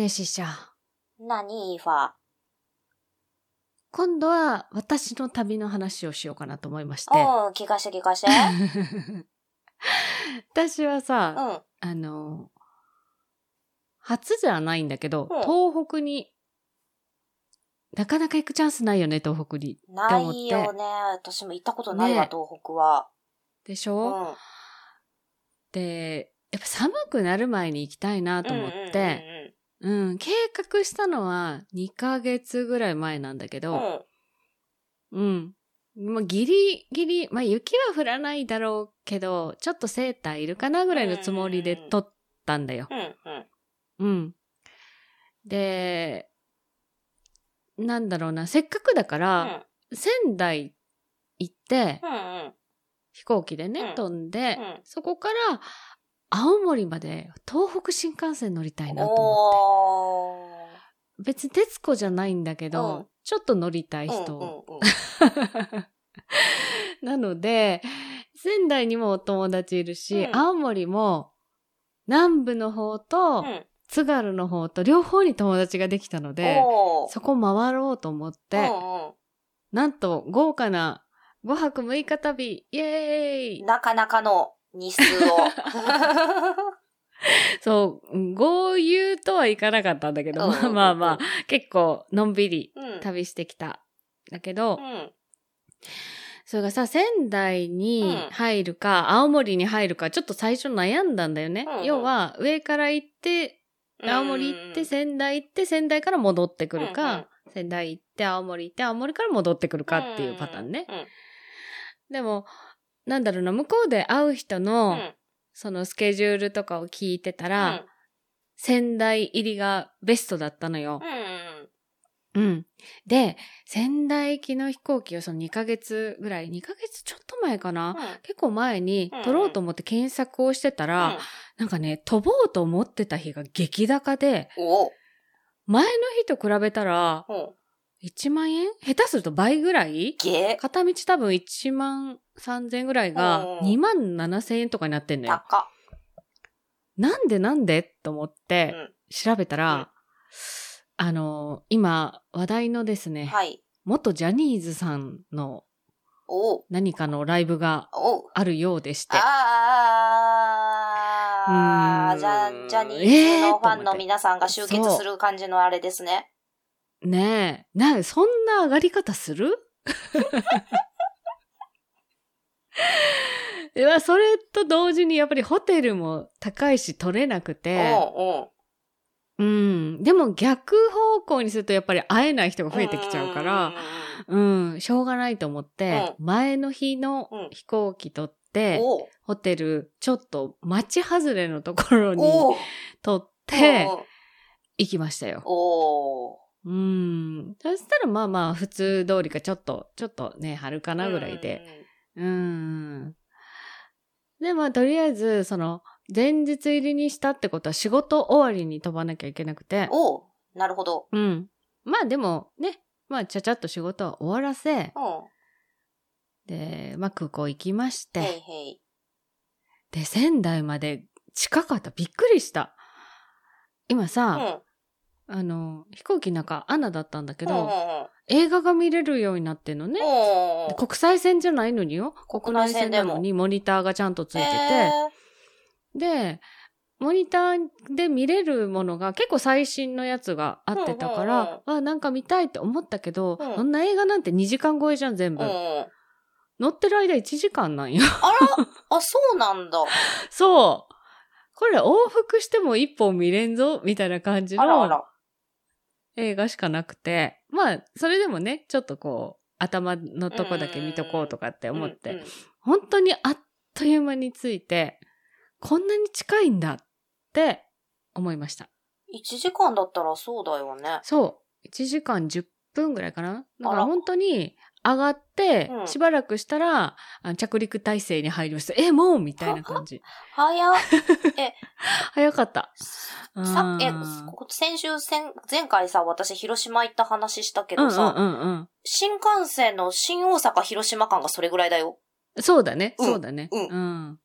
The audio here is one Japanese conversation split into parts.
ねえねえ、ししゃ。何イーファ今度は私の旅の話をしようかなと思いまして。うん、聞かして聞かして。私はうさ、ん。あの、初じゃないんだけど、うん東北に、なかなか行くチャンスないよね、東北に。ないよね。私も行ったことないわ、ね東北は。でしうょ、ん。で、やっぱ寒くなる前に行きたいなと思って、うん計画したのは2ヶ月ぐらい前なんだけど、うん。もうギリギリ、まあ雪は降らないだろうけど、ちょっとセーターいるかなぐらいのつもりで撮ったんだよ。うん。うんうん。うん。で、なんだろうな、せっかくだから、仙台行って、うんうん。飛行機でね、うん飛んで、うんそこから青森まで東北新幹線乗りたいなと思って。別に徹子じゃないんだけど、うん。ちょっと乗りたい人。なので、仙台にもお友達いるし、うん。青森も南部の方とうん。津軽の方と両方に友達ができたので、そこ回ろうと思って、うんうん。なんと豪華な5泊6日旅、イエーイ。なかなかの日数を。そう、豪遊とはいかなかったんだけど、うんまあまあまあ、結構のんびりうん。旅してきた。だけど、うん。それがさ、仙台に入るか、青森に入るか、ちょっと最初悩んだんだよね。うんうん要は、上から行って、青森行って、仙台行って、仙台から戻ってくるか、仙台行って、青森行って、青森から戻ってくるかっていうパターンね。うん。でも、なんだろうな、向こうで会う人うの、ん。そのスケジュールとかを聞いてたら、うん仙台入りがベストだったのよ。うん。うん。で、仙台行きの飛行機をその2ヶ月ぐらい、2ヶ月ちょっと前かな、結構前にうん撮ろうと思って検索をしてたら、なんかね、飛ぼうと思ってた日が激高で、お前の日と比べたら、お1万円？下手すると倍ぐらい？げ片道多分1万3000円ぐらいがうん2万7000円とかになってんのよ。高。なんでなんで？と思ってうん。調べたら、あの、今話題のですね、はい。元ジャニーズさんのお何かのライブがおあるようでして。ああ、ジャニーズのファンの皆さんが集結する感じのあれですね。ねえ。な、そんな上がり方する？それと同時にやっぱりホテルも高いし取れなくて、おうう。ん。でも逆方向にするとやっぱり会えない人が増えてきちゃうから、うん、しょうがないと思って、前の日のうん。飛行機取って、ホテルちょっと街外れのところに取って行きましたよ。おううん。そしたらまあまあ普通通りかちょっと、ちょっとね、春かなぐらいで。。うん。で、まあとりあえず、その、前日入りにしたってことは仕事終わりに飛ばなきゃいけなくて。おうなるほど。うん。まあでもね、まあちゃちゃっと仕事は終わらせ、うん。で、まあ空港行きまして、へいへい。で、仙台まで近かった。びっくりした。今うさ、ん。あの、飛行機の中、アナだったんだけど、映画が見れるようになってんのね。国際線じゃないのによ。国国内内線なのにモニターがちゃんとついてて。へで、モニターで見れるものが結構最新のやつがあってたかうんら、あ、なんか見たいって思ったけど、うんそんな映画なんて2時間超えじゃん、全部。乗ってる間1時間なんよ。あら？あ、そうなんだ。そう。これ往復しても一本見れんぞ、みたいな感じのあらあら。映画しかなくて、まあ、それでもね、ちょっとこう、頭のとこだけ見とこうとかって思って、うんうん本当にあっという間に着いて、こんなに近いんだって思いました。1時間だったらそうだよね。そう。1時間10分ぐらいかなだから本当に上がってう、んしばらくしたら、あ着陸体制に入りました。え、もう？みたいな感じ。早っ。早かった。さえうん、ここ先週、先前回さ、私広島行った話したけうんうんどさ、うんうん。新幹線の新大阪広島間がそれぐらいだよ。そうだね。うんそうだね。うんうん。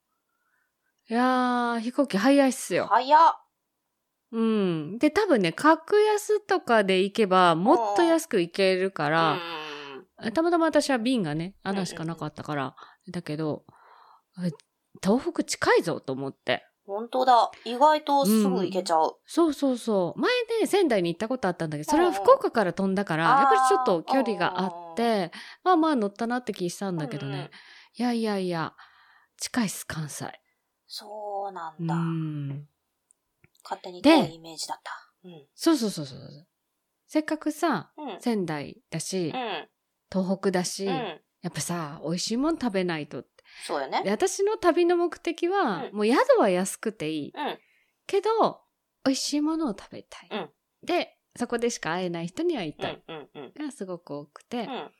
いやー、飛行機早いっすよ。早っ。うん。ん。で、多分ね、格安とかで行けば、もっと安く行けるから、たまたま私は便がね、穴しかなかったから、だけど、あ東北近いぞと思って。本当だ。意外とすぐ行けちゃう。そうそうそう。前ね、仙台に行ったことあったんだけど、それは福岡から飛んだから、うんやっぱりちょっと距離があって、まあまあ乗ったなって気したんだけどね。うんうんいやいやいや、近いっす、関西。そうなんうだ。ん。勝手にで遠いイメージだった。うん。そうそうそうそう。せっかくさ、うん。仙台だし、うん。東北だし、うん。やっぱさ、美味しいもん食べないとって。そうよねで。私の旅の目的は、うんもう宿は安くていい。うん。けど、美味しいものを食べたい。うんで、そこでしか会えない人に会いたい。うん。うん。がすごく多くて。うん。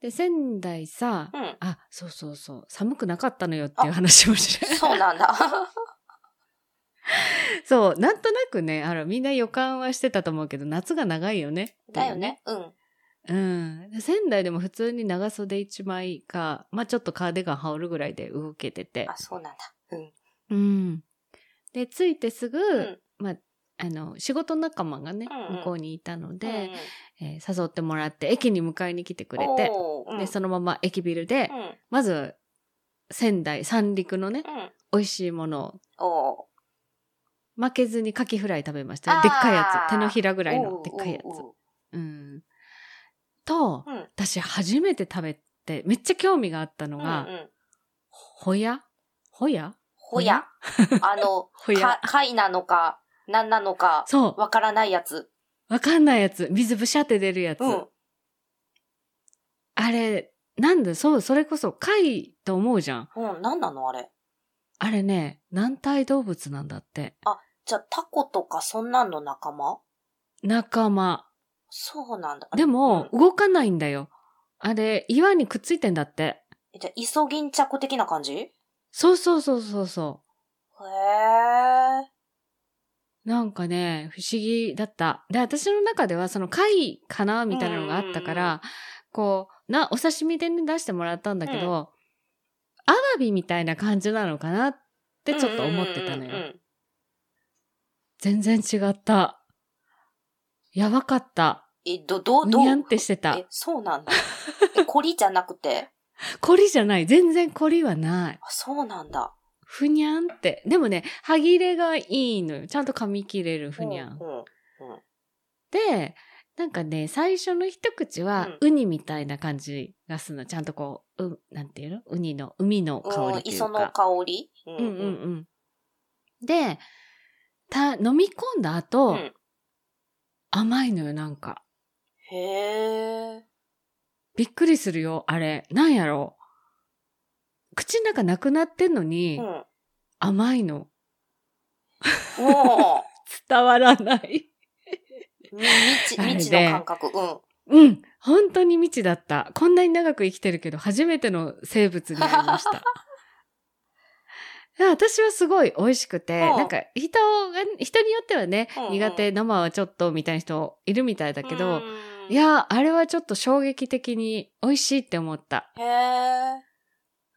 で、仙台さ、うん。あ、そうそうそう、寒くなかったのよっていう話もしれそうなんだ。そう、なんとなくね、あの、みんな予感はしてたと思うけど、夏が長いよね。だよ。ね。うん。うん。で仙台でも普通に長袖一枚か、まあちょっとカーディガン羽織るぐらいで動けててあ、。そうなんだ。うん。うん。で、着いてすぐ、んまあ、あの、仕事仲間がね、うんうん向こうにいたので、うんえー誘ってもらって、駅に迎えに来てくれて、うんで、そのまま駅ビルで、うん。まず、仙台、三陸のね、うん。美味しいものを、負けずにカキフライ食べましたね。でっかいやつ。手のひらぐらいのでっかいやつ。うん。と、うん。私初めて食べて、めっちゃ興味があったのうん。が、うん。ほやほやほや。あの、ほやか、貝なのか、何なのか、そう。わからないやつ。わかんないやつ。水ブシャって出るやつ。うん。あれ、なんだ、そう、それこそ貝と思うじゃん。うん。何なの？あれ。あれね、軟体動物なんだって。じゃあ、タコとかそんなんの仲間？仲間。そうなんだ。でも、うん動かないんだよ。あれ、岩にくっついてんだって。えじゃあ、イソギンチャク的な感じ？へそうそうそうそうそえ。う。なんかね、不思議だった。で、私の中ではその貝かなみたいなのがあったかうんうんら、こう、な、お刺身でね出してもらったんだけど、アワビみたいな感じなのかなってちょっと思ってたのよ。うんうんうんうん全然違った。やばかった。え、ど、どう、どう？うにゃんってしてたえ、。そうなんだ。え、コリじゃなくて？コリじゃない。全然コリはない。あ、そうなんだ。ふにゃんって。でもね、歯切れがいいのよ。ちゃんと噛み切れるふにゃん。うんうんうんで、なんかね、最初の一口は、ウニみたいな感じがするの。ちゃんとこう、う、なんていうの？ウニの、海の香うんりという磯のか。香り？うんうんうんうん。で、た、飲み込んだ後、うん甘いのよ、なんか。へえ。びっくりするよ、あれ。なんやろう。口の中なくなってんのに、うん。甘いの。も 伝わらない。未未知の感覚。うん。うん。本当に未知だった。こんなに長く生きてるけど、初めての生物に会いました。私はすごい美味しくて、うんなんか人が、人によってはね、苦手、生はちょっとみたいな人いるみたいだけど、うんい、や、あれはちょっと衝撃的に美味しいって思った。へえ。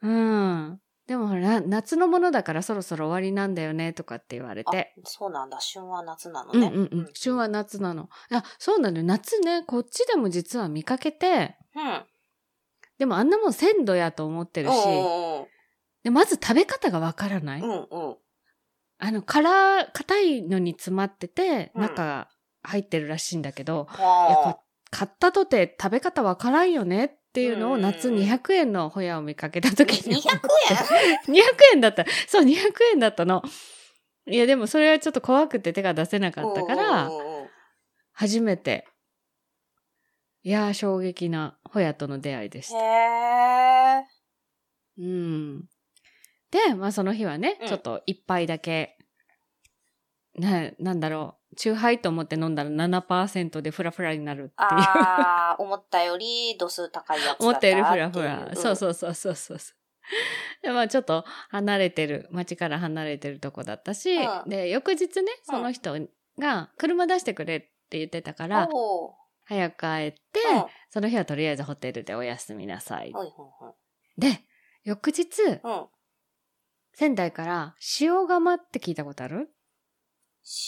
うん。でも夏のものだからそろそろ終わりなんだよね、とかって言われあて。、そうなんだ。旬は夏なのね。うんうんうん。旬は夏なの。あ、そうなのよ。夏ね、こっちでも実は見かけて、うん。でもあんなもん鮮度やと思ってるし、うんでまず食べ方がわからない、うんうん。うんあの、辛、硬いのに詰まってて、うん中が入ってるらしいんだけど、うん。いや買ったとて食べ方わからんよねっていうのうんを夏200円のホヤを見かけた時に。200 200円だった。そう、200円だったの。いや、でもそれはちょっと怖くて手が出せなかったから、初めて。いやー、衝撃なホヤとの出会いでした。へえ。うん。で、まあその日はね、うんちょっと一杯だけ、な、なんだろう、チューハイと思って飲んだら7%でフラフラになるっていう。ああ、思ったより度数高いやつだ思ったよりフラフラ。そううそうそうそうそうそう。で、まあちょっと離れてる、街から離れてるとこだったし、うんで、翌日ね、その人が車出してくれって言ってたから、おー早く帰って、うんその日はとりあえずホテルでお休みなさい。はいはで、翌日、いはい。うん。仙台から塩釜って聞いたことある？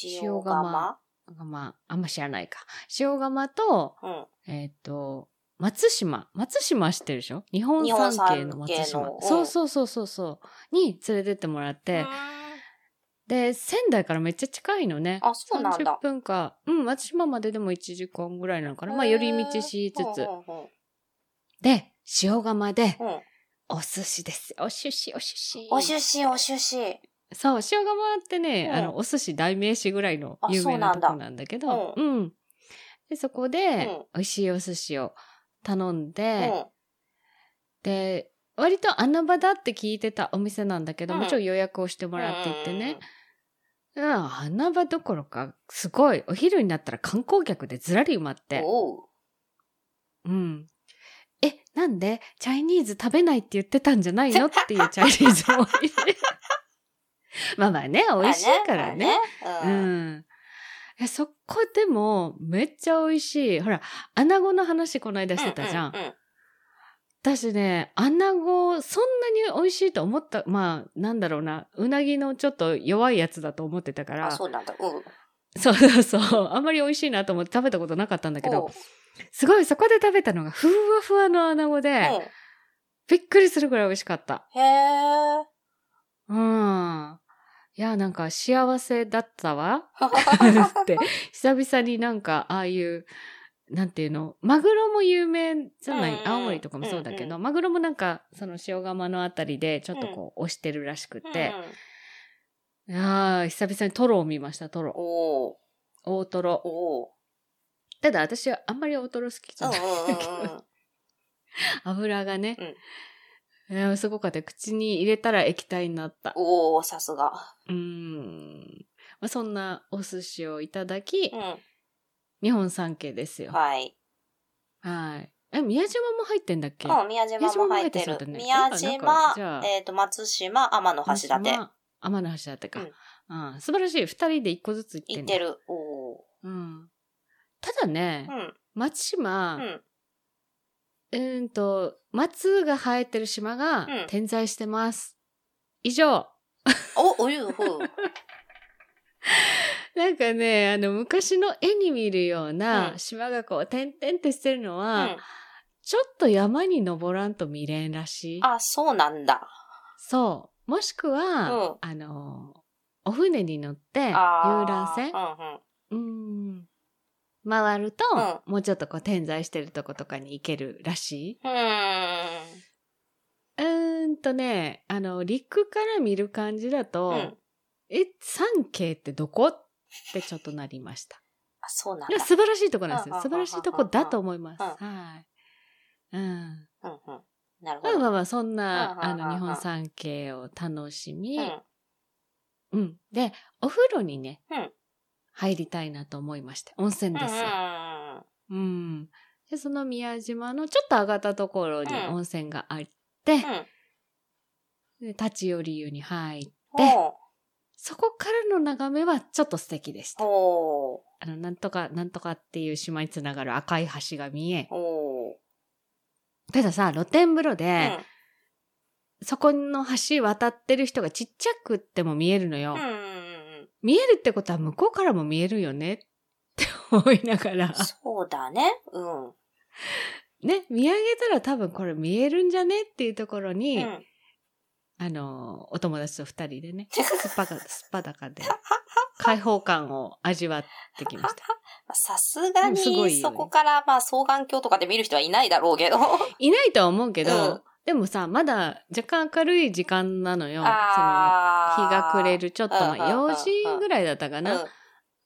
塩釜？まあ、あんま知らないか。塩釜と、うん。えっ、と、松島。松島知ってるでしょ？日本三景の松島そうそうそうそうそう。に連れてってもらって、うんで、仙台からめっちゃ近いのね。あそうなんだ30分か。うん、松島まででも1時間ぐらいなのかな。まあ、寄り道しつつ。うんうんうんで、塩釜で、うんお寿司です。お寿司、お寿司。お寿司、お寿司。そう、塩釜ってね、うんあの、お寿司代名詞ぐらいのあ有名なとこなんだけど、ううん。で、そこで、うん美味しいお寿司を頼んうで、ん。で、割と穴場だって聞いてたお店なんだけど、うんもちろん予約をしてもらっていてね。うん、穴場どころか、すごい、お昼になったら観光客でずらり埋まっうん。て。うん。え、なんでチャイニーズ食べないって言ってたんじゃないの？っていうチャイニーズもいて。まあまあね、美味しいからね。うまあね。うん。そこでも、めっちゃ美味しい。ほら、穴子の話この間してたじゃん。うううん私ね、穴子、そんなに美味しいと思った、まあ、なんだろうな、うなぎのちょっと弱いやつだと思ってたから、あ、そうなんだ。うん。そうそうそう、あんまり美味しいなと思って食べたことなかったんだけおどう、すごいそこで食べたのがふわふわの穴子で、うんびっくりするぐらい美味しかった。へえ。うん。いや、なんか幸せだったわ。って、久々になんか、ああいう、なんていうの、マグロも有名じゃない、うんうん青森とかもそうだけど、うんマグロもなんか、その塩釜のあたりでちょっとこう、押してるらしくて、いやー久々にトロを見ました、トロ。おお大トロ。おおただ私はあんまり大トロ好きじゃない。うんうんうんうん。油がね、いやすごかった。口に入れたら液体になった。おおさすが。うーん。まあ、そんなお寿司をいただき、うん。日本三景ですよ。はい。はい。え、宮島も入ってんだっけ？うん、宮島も入ってる。宮島ねえっと、松島、天橋立。島天橋立か。うん。素晴らしい。二人で一個ずつ行ってんね。行ってる。おおうん。ただね。松島、う。うんと、松が生えてる島がうん点在してます。以上。お、おゆうふう。なんかね、あの、昔の絵に見るよううなん島がこう、点々ってしてるのうは、ん。ちょっと山に登らんと見れんらしい。あ、そうなんだ。そう。もしくは、うんあの、お船に乗って、遊覧船うんうん。うん。回ると、うもうちょっとこう点在してるとことかに行けるらしい。うーん。うーんとね、あの、陸から見る感じだと、うんえ、三景ってどこ？ってちょっとなりました。あ、そうなんいやだ。素晴らしいとこなんですよ。うん素晴らしいとこだと思います。うんはい。うん。うんうん。なるほど。まあまあまあ、そんうんな、うんあの、うん日本三景を楽しみ、うん。うん。で、お風呂にね、うん入りたいなと思いまして。温泉ですよ。うんうん。で、その宮島のちょっと上がったところにうん温泉があって、うん。で立ち寄り湯に入って、ほそこからの眺めはちょっと素敵でしう。た。ほあの、なんとか、なんとかっていう島につながる赤い橋が見えたださ、露天風呂う。で、そこの橋渡ってる人がちっちゃくっても見えるのよ。うん。見えるってことは向こうからも見えるよねって思いながら。そうだね。うん。ね、見上げたら多分これ見えるんじゃねっていうところうに、ん。あの、お友達と二人でね、すっぱか、すっぱだかで、開放感を味わってきました。さすがに、そこから、まあ、双眼鏡とかで見る人はいないだろうけど。いないとは思うけど、うんでもさ、まだ若干明るい時間なのよ。その、日が暮れるちょっと前、うんうんうんうん4時ぐらいだったかな。うん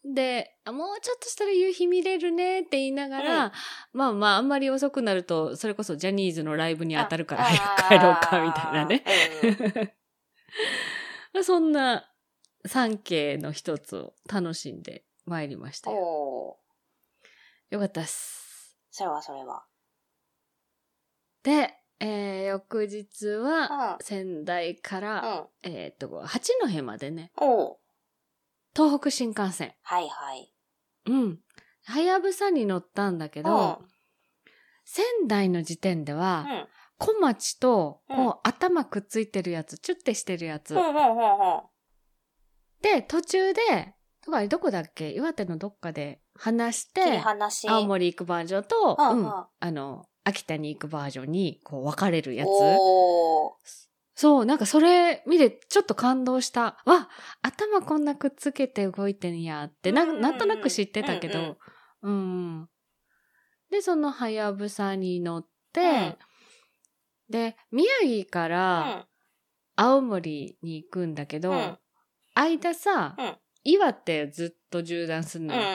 で、あもうちょっとしたら夕日見れるねって言いながら、まあまあ、あんまり遅くなると、それこそジャニーズのライブに当たるからあ早く帰ろうか、みたいなね。うん そんな三景の一つを楽しんで参りましたよ。よかったっす。それはそれは。で、えー、翌日うん。は仙台かうら、ん。えっ、と、八戸までね、東北新幹線。はいはい。うん。はやぶさに乗ったんだけど、うん仙台の時点でうは、ん。小町と、うん頭くっついてるやつ、チュッてしてるやつ。で、途中で、どこだっけ？岩手のどっかで話して。青森行くバージョンと、うんあの、秋田に行くバージョンに、こう分かれるやつ。そう、なんかそれ見てちょっと感動した。わ、頭こんなくっつけて動いてんやって、ななんとなく知ってたけうんうんど、うん。で、そのはやぶさに乗って、うんで、宮城かうらん。青森に行くんだけど、うん間さ、うん岩手ずっと縦断するのうんうよ。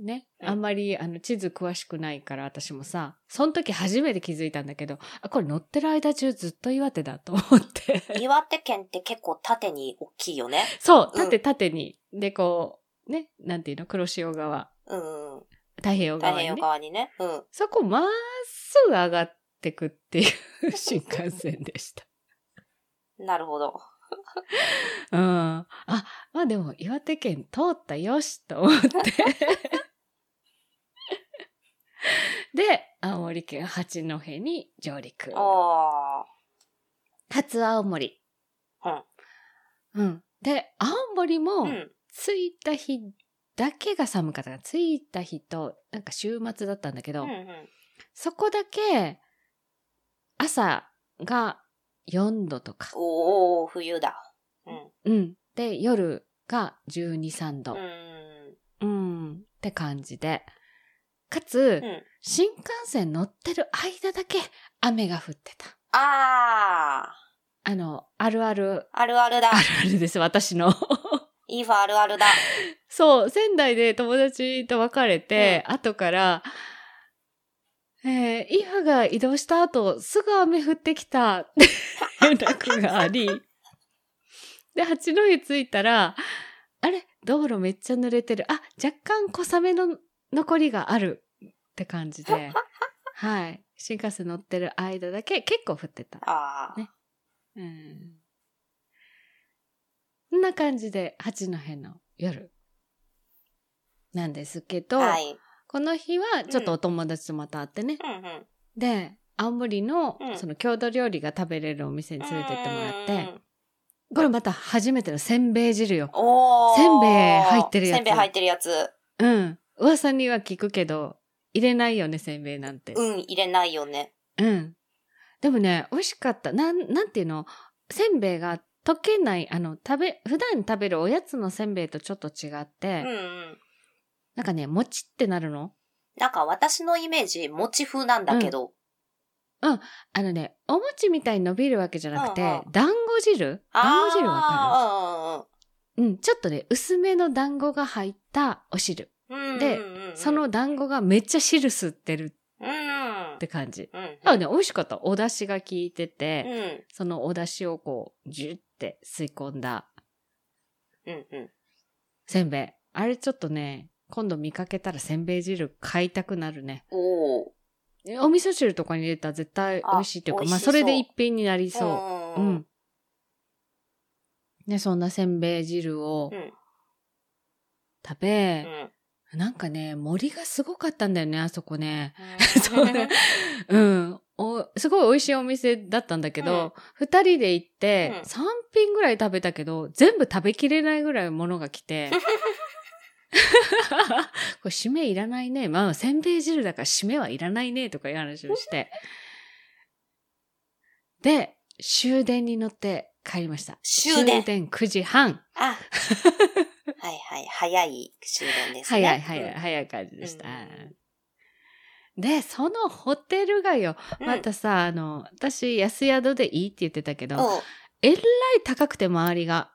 んね。うんあんまりあの地図詳しくないから私もさ、その時初めて気づいたんだけど、あ、これ乗ってる間中ずっと岩手だと思って。うん。岩手県って結構縦に大きいよね。そう、うん縦縦に。で、こう、ね、なんていうの、黒潮側、うん。太平洋太平洋側にね。側にね。うん。そこまっすぐ上がってくっていう新幹線でした。なるほど。うん。あ、まあでも岩手県通ったよしと思って。で、青森県八戸に上陸。初青森。うん。うん。で、青森もうん。着いた日だけが寒かった着いた日と、なんか週末だったんだけど、うんうん。そこだけ朝が4度とか。おー、冬だ。うん。うん。で、夜が12、3度。うん。うん。って感じで。かつ、うん。新幹線乗ってる間だけ雨が降ってた。ああの、あるある、ー。あるあるだあ。るあるです、私の。イーフあるあるだ。そう、仙台で友達と別れて、後から、えー、イフが移動した後、すぐ雨降ってきたって 連絡があり、で、八戸着いたら、あれ？道路めっちゃ濡れてる。あ、若干小雨の残りがあるって感じで、はい。新幹線乗ってる間だけ結構降ってた。あー。ねうん。こんな感じで、八戸の夜。なんですけど、はい。この日はちょっとお友達とまた会ってね。うんうん。で、青森のうんその郷土料理が食べれるお店に連れてってもらって、うんこれまた初めてのせんべい汁よ。せんべい入ってるやつせんべい入ってるやつ。うん。噂には聞くけど、入れないよね、せんべいなんて。うん、入れないよね。うん。でもね、美味しかった。なん、なんていうの？せんべいが溶けない、あの、食べ、普段食べるおやつのせんべいとちょっと違って、うんうん。なんかね、もちってなるの？なんか私のイメージ、餅風なんだけど。あのね、お餅みたいに伸びるわけじゃなくて、うんうん団子汁？団子汁わかあるうん、ちょっとね、薄めの団子が入ったお汁。でそ、の団子がめっちゃ汁吸ってる。って感じ。うんうん。あね、美味しかった。お出汁が効いてて、うん。そのお出汁をこう、ジュって吸い込んだうんうん。せんべい。あれちょっとね、今度見かけたらせんべい汁買いたくなるね。おー。お味噌汁とかに入れたら絶対美味しいっていうか、まあそれで一品になりそう。ううん。で、そんなせんべい汁をうん。食うべ、ん。なんかね、森がすごかったんだよね、あそこね。うん そうね。うん。おすごい美味しいお店だったんだけど、二、人で行ってうん、三品ぐらい食べたけど、全部食べきれないぐらいものが来て、これ締めいらないね。まあ、せんべい汁だから締めはいらないね、とかいう話をして。で、終電に乗って帰りました。終電9時半。あ。はいはい。早い終電ですね。早い早い早い感じでした。で、そのホテルがよ、うん。またさ、あの、私、安宿でいいって言ってたけど、えらい高くて周りが。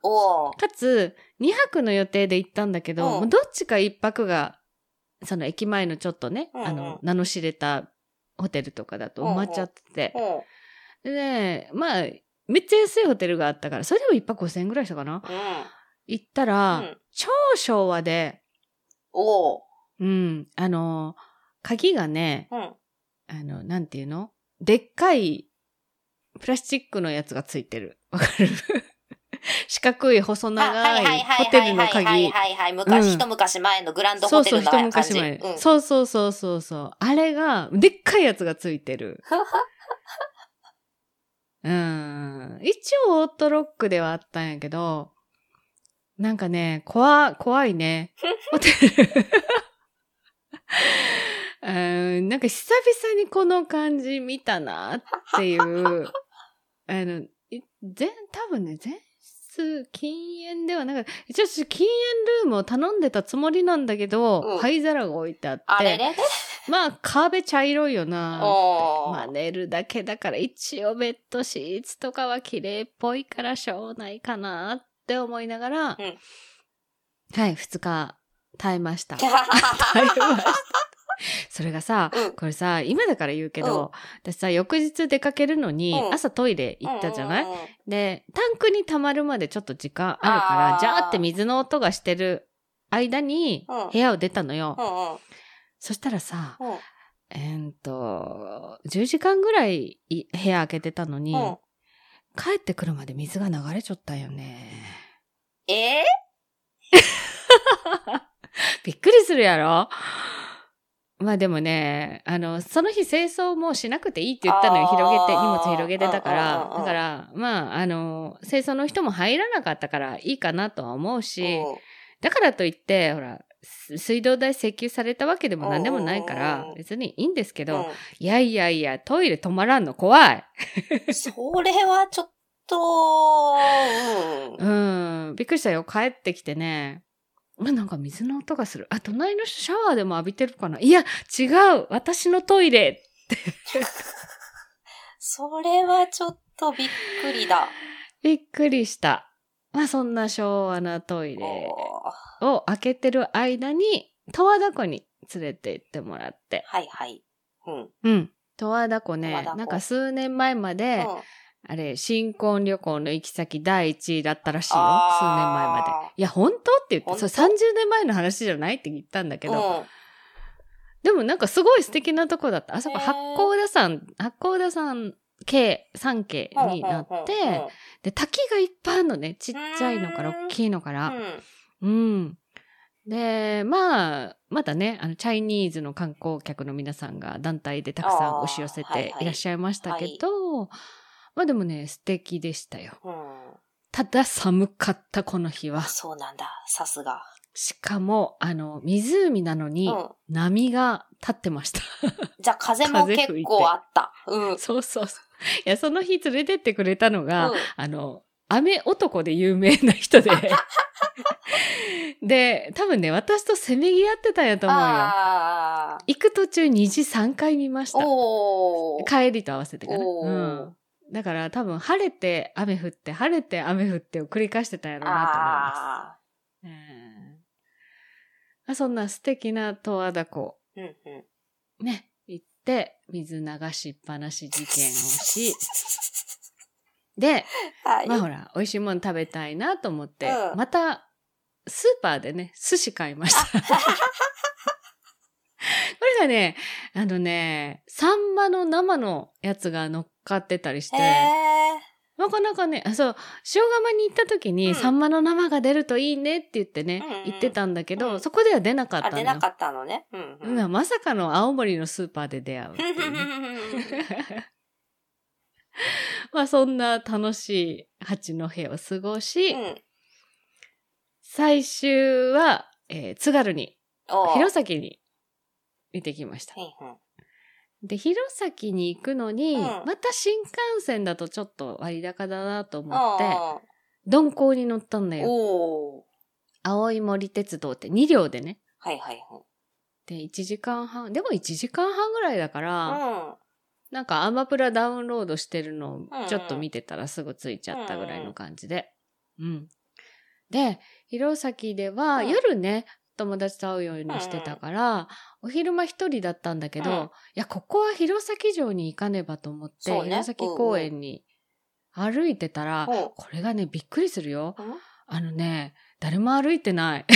かつ、2泊の予定で行ったんだけど、どっちか1泊が、その駅前のちょっとね、うんうんあの、名の知れたホテルとかだと埋まっちゃってて。でね、まあ、めっちゃ安いホテルがあったから、それでも1泊5000円ぐらいしたかな。うん。行ったら、うん超昭和で、おううん、あの、鍵がね、うん。あの、なんていうの？でっかいプラスチックのやつがついてる。わかる？四角い細長いホテルのはいはい鍵。はいはい。昔、うん一昔前のグランドそうそう、一ホテルの感じ。昔前。うんそうそうそうそうそう。あれが、でっかいやつがついてる。うん。一応オートロックではあったんやけど、なんかね、怖、怖いね。ホテル。うんなんか久々にこの感じ見たなっていう、あの、い全、多分ね、前室禁煙ではなく、一応私禁煙ルームを頼んでたつもりなんだけど、うん。灰皿が置いてあって、あれれまあ壁茶色いよな。まあ寝るだけだから一応ベッドシーツとかは綺麗っぽいからしょうないかなって思いながら、うん。はい、二日耐えました。耐えました。それがさ、うん。これさ、今だから言うけど、私さ、翌日出かけるのに、うん。朝トイレ行ったじゃない、うんうんうんで、タンクに溜まるまでちょっと時間あるから、あー。ジャーって水の音がしてる間にうん。部屋を出たのよ。うんうん。そしたらさ、うん。えーっと、10時間ぐらいい部屋開けてたのに、うん帰ってくるまで水が流れちゃったよね。え？ー びっくりするやろ？まあでもね、あの、その日清掃もしなくていいって言ったのよ。広げて、荷物広げてたから。だから、まあ、あの、清掃の人も入らなかったからいいかなとは思うし、うんだからといって、ほら、す水道代請求されたわけでも何でもないかうんら別にいいんですけど、ういやいやいや、トイレ止まらんの怖い。ん それはちょっと、うんうん、びっくりしたよ。帰ってきてね。あなんか水の音がする。あ、隣の人シャワーでも浴びてるかないや、違う私のトイレ それはちょっとびっくりだ。びっくりした。まあそんな昭和なトイレを開けてる間に、十和田湖に連れて行ってもらって。はいはい。うん。うん。十和田湖ねなんか数年前まで、うんあれ、新婚旅行の行き先第一位だったらしいよ。数年前まで。いや、本当って言って、それ30年前の話じゃないって言ったんだけど、うんでもなんかすごい素敵なとこだった。あそこ八甲田山、八甲田山系、山系になって、で、滝がいっぱいあるのね。ちっちゃいのからうん大きいのから。うんうん。で、まあ、まだね、あの、チャイニーズの観光客の皆さんが団体でたくさん押し寄せていらっしゃいましたけど、まあでもね、素敵でしたよ。うんただ寒かった、この日は。そうなんだ。さすが。しかも、あの、湖なのにうん波が立ってました。じゃあ風も結構あった。うん。そうそうそう。いや、その日連れてってくれたのが、うんあの、雨男で有名な人で。で、多分ね、私とせめぎ合ってたんやと思うよ。行く途中2時3回見ました。帰りと合わせてかな。おーうん。だから多分晴れて雨降って、晴れて雨降ってを繰り返してたんやろうなと思います。あうんあそんな素敵な十和田湖ーうんうん。ね、行って、水流しっぱなし事件をし、で、はい。まあほら、美味しいもの食べたいなと思って、うんまた、スーパーでね、寿司買いました。これがね、あのね、サンマの生のやつが乗っかってたりして、へなかなかね、あ、そう、塩釜に行った時に、うんサンマの生が出るといいねって言ってね、うんうん言ってたんだけど、うんそこでは出なかったのよ。出なかったのね。うんうん。うんまさかの青森のスーパーで出会うね、まあそんな楽しい八戸を過ごし、うん。最終は、えー津軽に、弘前に行ってきました。はいはいで、弘前に行くのに、うんまた新幹線だとちょっと割高だなと思って、あ鈍行に乗ったんだーよ。青い森鉄道って2両でね。はいはいで、1時間半、でも1時間半ぐらいだから、はなんかアマプラダウンロードしてるのをうんちょっと見てたらすぐ着いちゃったぐらいの感じで。うん。で、弘前ではうん夜ね、友達と会うようにしてたから、お昼間一人だったんだけど、うん。いや、ここは弘前城に行かねばと思って、ね。弘前公園に歩いてたら、うんう。んこれがね、びっくりするよ。うん？あのね、誰も歩いてない。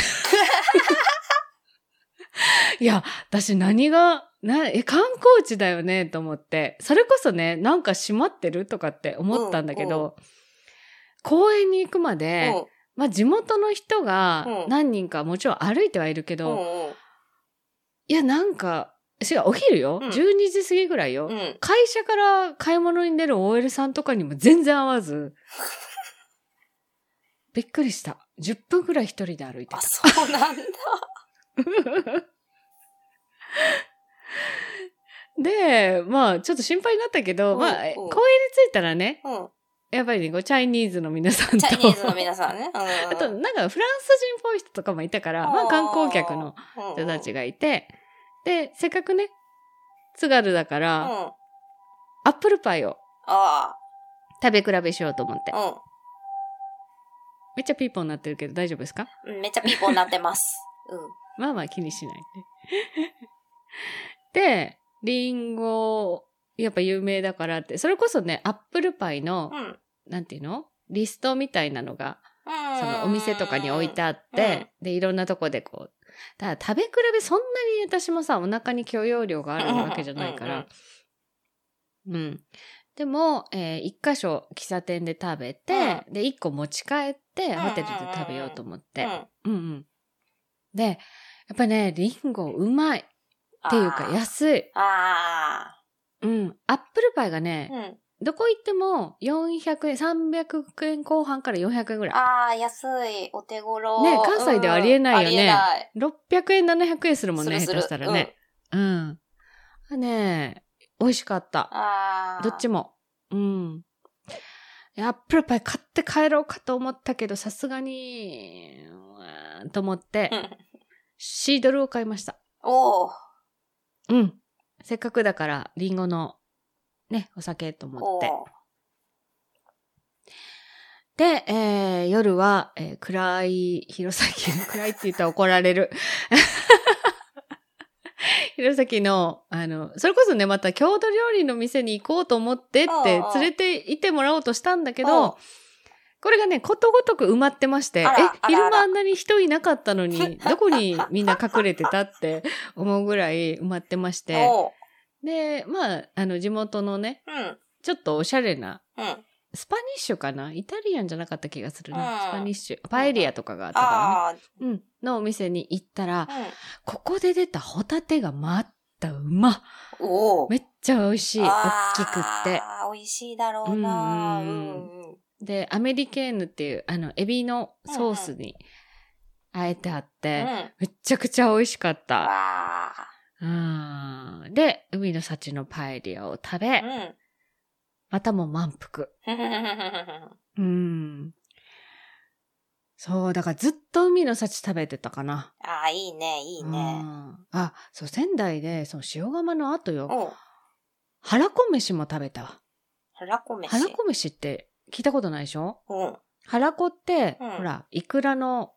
いや、私何が、な、え、観光地だよねと思って、それこそね、なんか閉まってるとかって思ったんだけど、公園に行くまで、うんまあ地元の人がうん何人かもちろん歩いてはいるけど、うんうんいや、なんか、違う、お昼よ、うん12時過ぎぐらいよ、うん。会社から買い物に出る OL さんとかにも全然合わず、びっくりした。10分ぐらい一人で歩いてあ、た。そうなんだ。で、まあ、ちょっと心配になったけど、うんまあ、うん公園に着いたらね、うん。やっぱりね、こう、チャイニーズの皆さんと、チャイニーズの皆さんね。うん。あと、なんか、フランス人っぽい人とかもいたから、まあ、観光客の人たちが。がいて、で、せっかくね、津軽だかうん。アップルパイをあ。食べ比べしようと思って。うめっちゃピーポーになってるけど大丈夫ですか？ん。うんめっちゃピーポーになってます。うん。まあまあ気にしないで。で、リンゴ、やっぱ有名だからって、それこそね、アップルパイの、うん。なんていうの？リストみたいなのが、うんそのお店とかに置いてあって、で、いろんなとこでこう、ただ食べ比べそんなに私もさ、お腹に許容量があるわけじゃないから、うん。でも、えー一箇所喫茶店で食べて、で、一個持ち帰って、んホテルで食べようと思って。うん。うんうん。で、やっぱね、リンゴうまいっていうか安い。あうん。アップルパイがあ。ね、うん。どこ行っても400円、300円後半から400円ぐらい。ああ、安い。お手頃。ね関西ではありえないよねうんありえない。600円、700円するもんね、するする下手したらね。うん。あね美味しかった。ああ。どっちも。うん。アップルパイ買って帰ろうかと思ったけど、さすがに、うーんと思ってう、ん。シードルを買いました。おお。うん。せっかくだから、リンゴの、ね、お酒と思って。で、えー、夜は、えー暗い、弘前、暗いって言ったら怒られる。弘前の、あの、それこそね、また郷土料理の店に行こうと思ってって連れて行ってもらおうとしたんだけど、これがね、ことごとく埋まってまして、え、昼間あんなに人いなかったのに、どこにみんな隠れてたって思うぐらい埋まってまして。で、まあ、あの、地元のね、うん。ちょっとおしゃれな、うん。スパニッシュかな？イタリアンじゃなかった気がするな。うんスパニッシュ。パエリアとかがあったからね。うん。のお店に行ったら、うここで出たホタテがまたうま。ん。おお。めっちゃ美味しい。大きくって。ああ、美味しいだろうな。ううんんうん。で、アメリケーヌっていう、あの、エビのソースにあえてあって、うん。めっちゃくちゃ美味しかった。あうん。で、海の幸のパエリアを食あ。べ、うん。またも満腹。うん。そう、だからずっと海の幸食べてたかな。ああ、いいね、いいね。うんあ、そう、仙台で、その塩釜の後よ。おう。腹こ飯も食べたわ。腹こ飯。腹こ飯って聞いたことないでしょ？うん。腹こって、うんほら、イクラの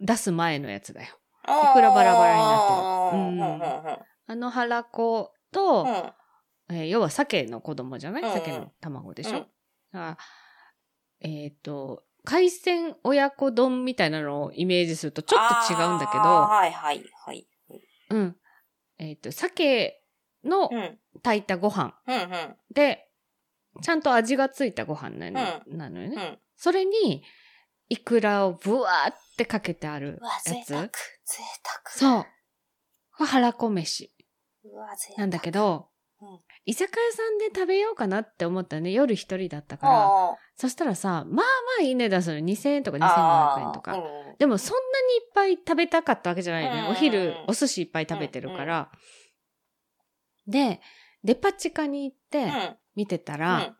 出す前のやつだよ。いくらバラバラになってるうんうん。あの腹こと、うん。えー要は鮭の子供じゃない、うんうん鮭の卵でしょ、うんあえっ、と、海鮮親子丼みたいなのをイメージするとちょっと違うんだけど、はいはいはい。うん。えっ、と、鮭のうん。炊いたご飯うんうん。で、ちゃんと味がついたご飯なの,、うなのよね。うん。それに、イクラをブワーってかけてあるうわ、やつ。贅沢。贅そう。沢。これ腹こ飯。なんだけど、うん居酒屋さんで食べようかなって思ったね。夜一人だったから。そしたらさ、まあまあいい値段する。2000円とかあ2500円とか。あうんでもそんなにいっぱい食べたかったわけじゃないよね。うんお昼、お寿司いっぱい食べてるから。で、デパ地下に行ってうん。見てたうら、ん。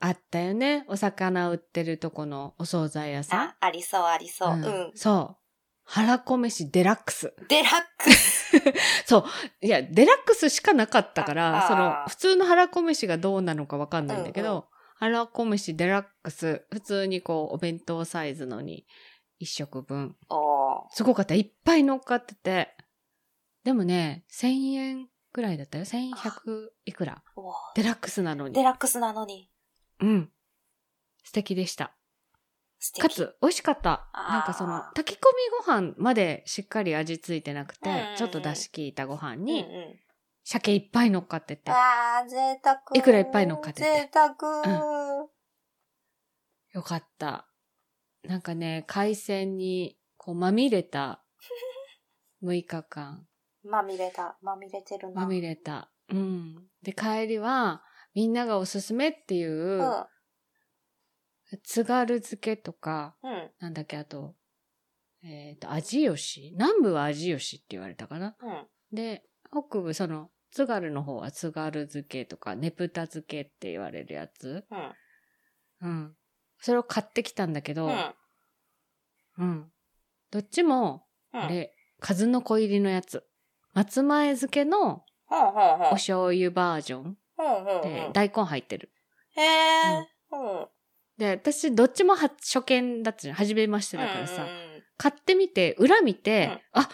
あったよね。お魚売ってるとこのお惣菜屋さんあ。、ありそうありそう。うんうん。そう。腹こ飯デラックス。デラックス。そう。いや、デラックスしかなかったかあら、あその、普通の腹こ飯がどうなのかわかんないんだけど、うんうん腹こ飯デラックス、普通にこう、お弁当サイズのに、一食分。すごかった。いっぱい乗っかってて。でもね、1000円ぐらいだったよ。1100いくら。デラックスなのにデ。ラックスなのに。うん。素敵でした。かつ、美味しかった。なんかその、炊き込みご飯までしっかり味ついてなくて、うんうんうんちょっと出し効いたご飯うんに、うん。鮭いっぱい乗っかってて。あー、贅沢。いくらいっぱい乗っかってて贅沢。よかった。なんかね、海鮮にこうまみれた 6日間。まみれた。まみれてるな。まみれた。うん。で、帰りは、みんながおすすめっていうう、ん。津軽漬けとか、うん。なんだっけ、あと、えっ、と、味吉？南部は味吉って言われたかな？うん。で、北部、その、津軽の方は津軽漬けとか、ねぷた漬けって言われるやつ？うん。うん。それを買ってきたんだけど、うん。うん。どっちも、うん。あれ、数の子入りのやつ。松前漬けのお醤油バージョン。で大根入ってる。へえ。うん。で、私、どっちもは初見だったじゃん。初めましてだからさ。うんうん買ってみて、裏見て、うんあ、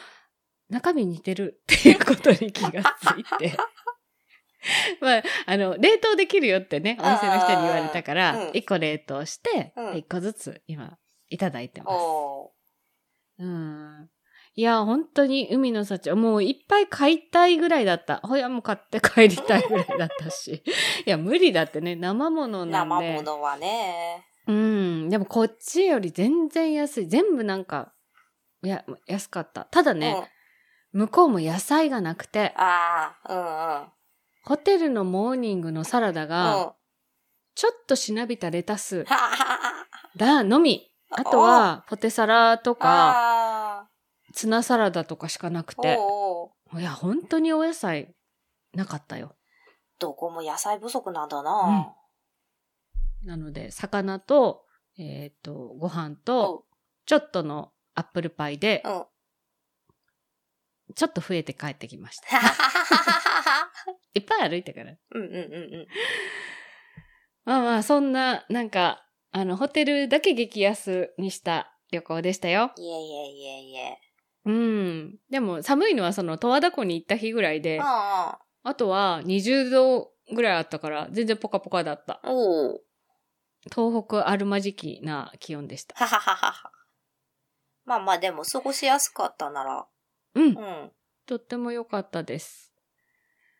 中身似てるっていうことに気がついて。まあ、あの、冷凍できるよってね、お店の人に言われたかうんら、一個冷凍してうん、一個ずつ今、いただいてます。おうん。いや、本当に海の幸、もういっぱい買いたいぐらいだった。ほやも買って帰りたいぐらいだったし。いや、無理だってね、生物ーなんで。生物はね。うん。でもこっちより全然安い。全部なんか、いや、安かった。ただうん。ね、向こうも野菜がなくて、ああ、うんうん。ホテルのモーニングのサラダうん。が、はちょっとしなびたレタスははだのみ。あとは、ポテサラとか、あツナサラダとかしかなくあ。て。おうおういや、本当にお野菜、なかったよ。どこも野菜不足なんだな。なので、魚と、えっ、と、ご飯と、ちょっとのアップルパイでう、ん。うん。ちょっと増えて帰ってきました。いっぱい歩いたから。うんうんうんうん。まあまあ、そんな、なんか、あの、ホテルだけ激安にした旅行でしたよ。いえいえいえいえ。うん。でも、寒いのはその、十和田湖に行った日ぐらいで、うんうん。あとは20度ぐらいあったから、全然ポカポカだった。東北あるまじきな気温でした。ははははは。まあまあでも過ごしやすかったなら。うんう。ん。とっても良かったです。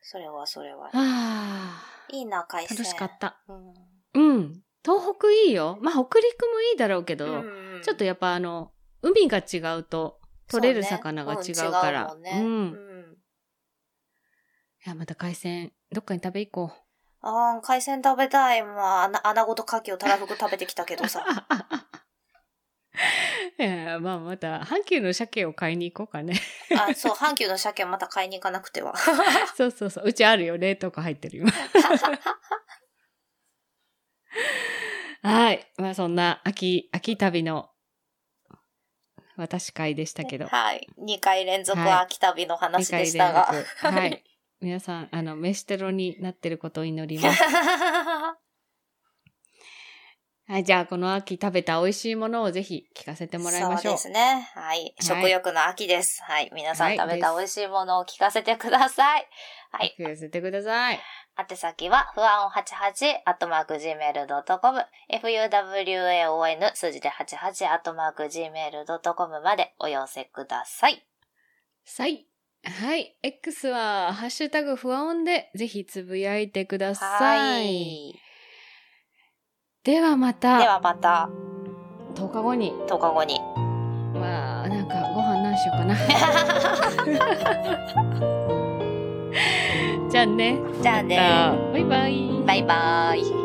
それはそれは。ああ。いいな、海鮮。楽しかった。うん。うん。東北いいよ。まあ、北陸もいいだろうけど、うんちょっとやっぱあの、海が違うと、取れる魚が違うから。そうねうんね。うん。いうん。や、また海鮮、どっかに食べ行こああ、海鮮食べたい。まあ、穴穴子と牡蠣をたらふく食べてきたけどう。さ。いや、まあ、また、阪急の鮭を買いに行こうかね。あ、そう、阪急の鮭また買いに行かなくては。そうそうそう。うちあるよ。冷凍庫入ってる今。はい。まあ、そんな秋、秋旅の、私会でしたけど。はい。2回連続はい秋旅の話でしたが。二回連続はい。皆さん、あの、飯テロになってることを祈ります。はい、じゃあ、この秋食べた美味しいものをぜひ聞かせてもらいましょう。そうですね。はい。食欲の秋です。はい。皆さんはい食べた美味しいものを聞かせてください。はい。聞かせてください。宛先は、ふわおん88、アットマーク gmail.com、fuwaon 数字で88、アットマーク gmail.com までお寄せください。さい。はい。X は、ハッシュタグ不安でぜひつぶやいてください。はい。ではまた、ではまた、10日後に、10日後に。まあ、なんかご飯何しようかな。じゃあね。じゃあねバイバイ。バイバーイ。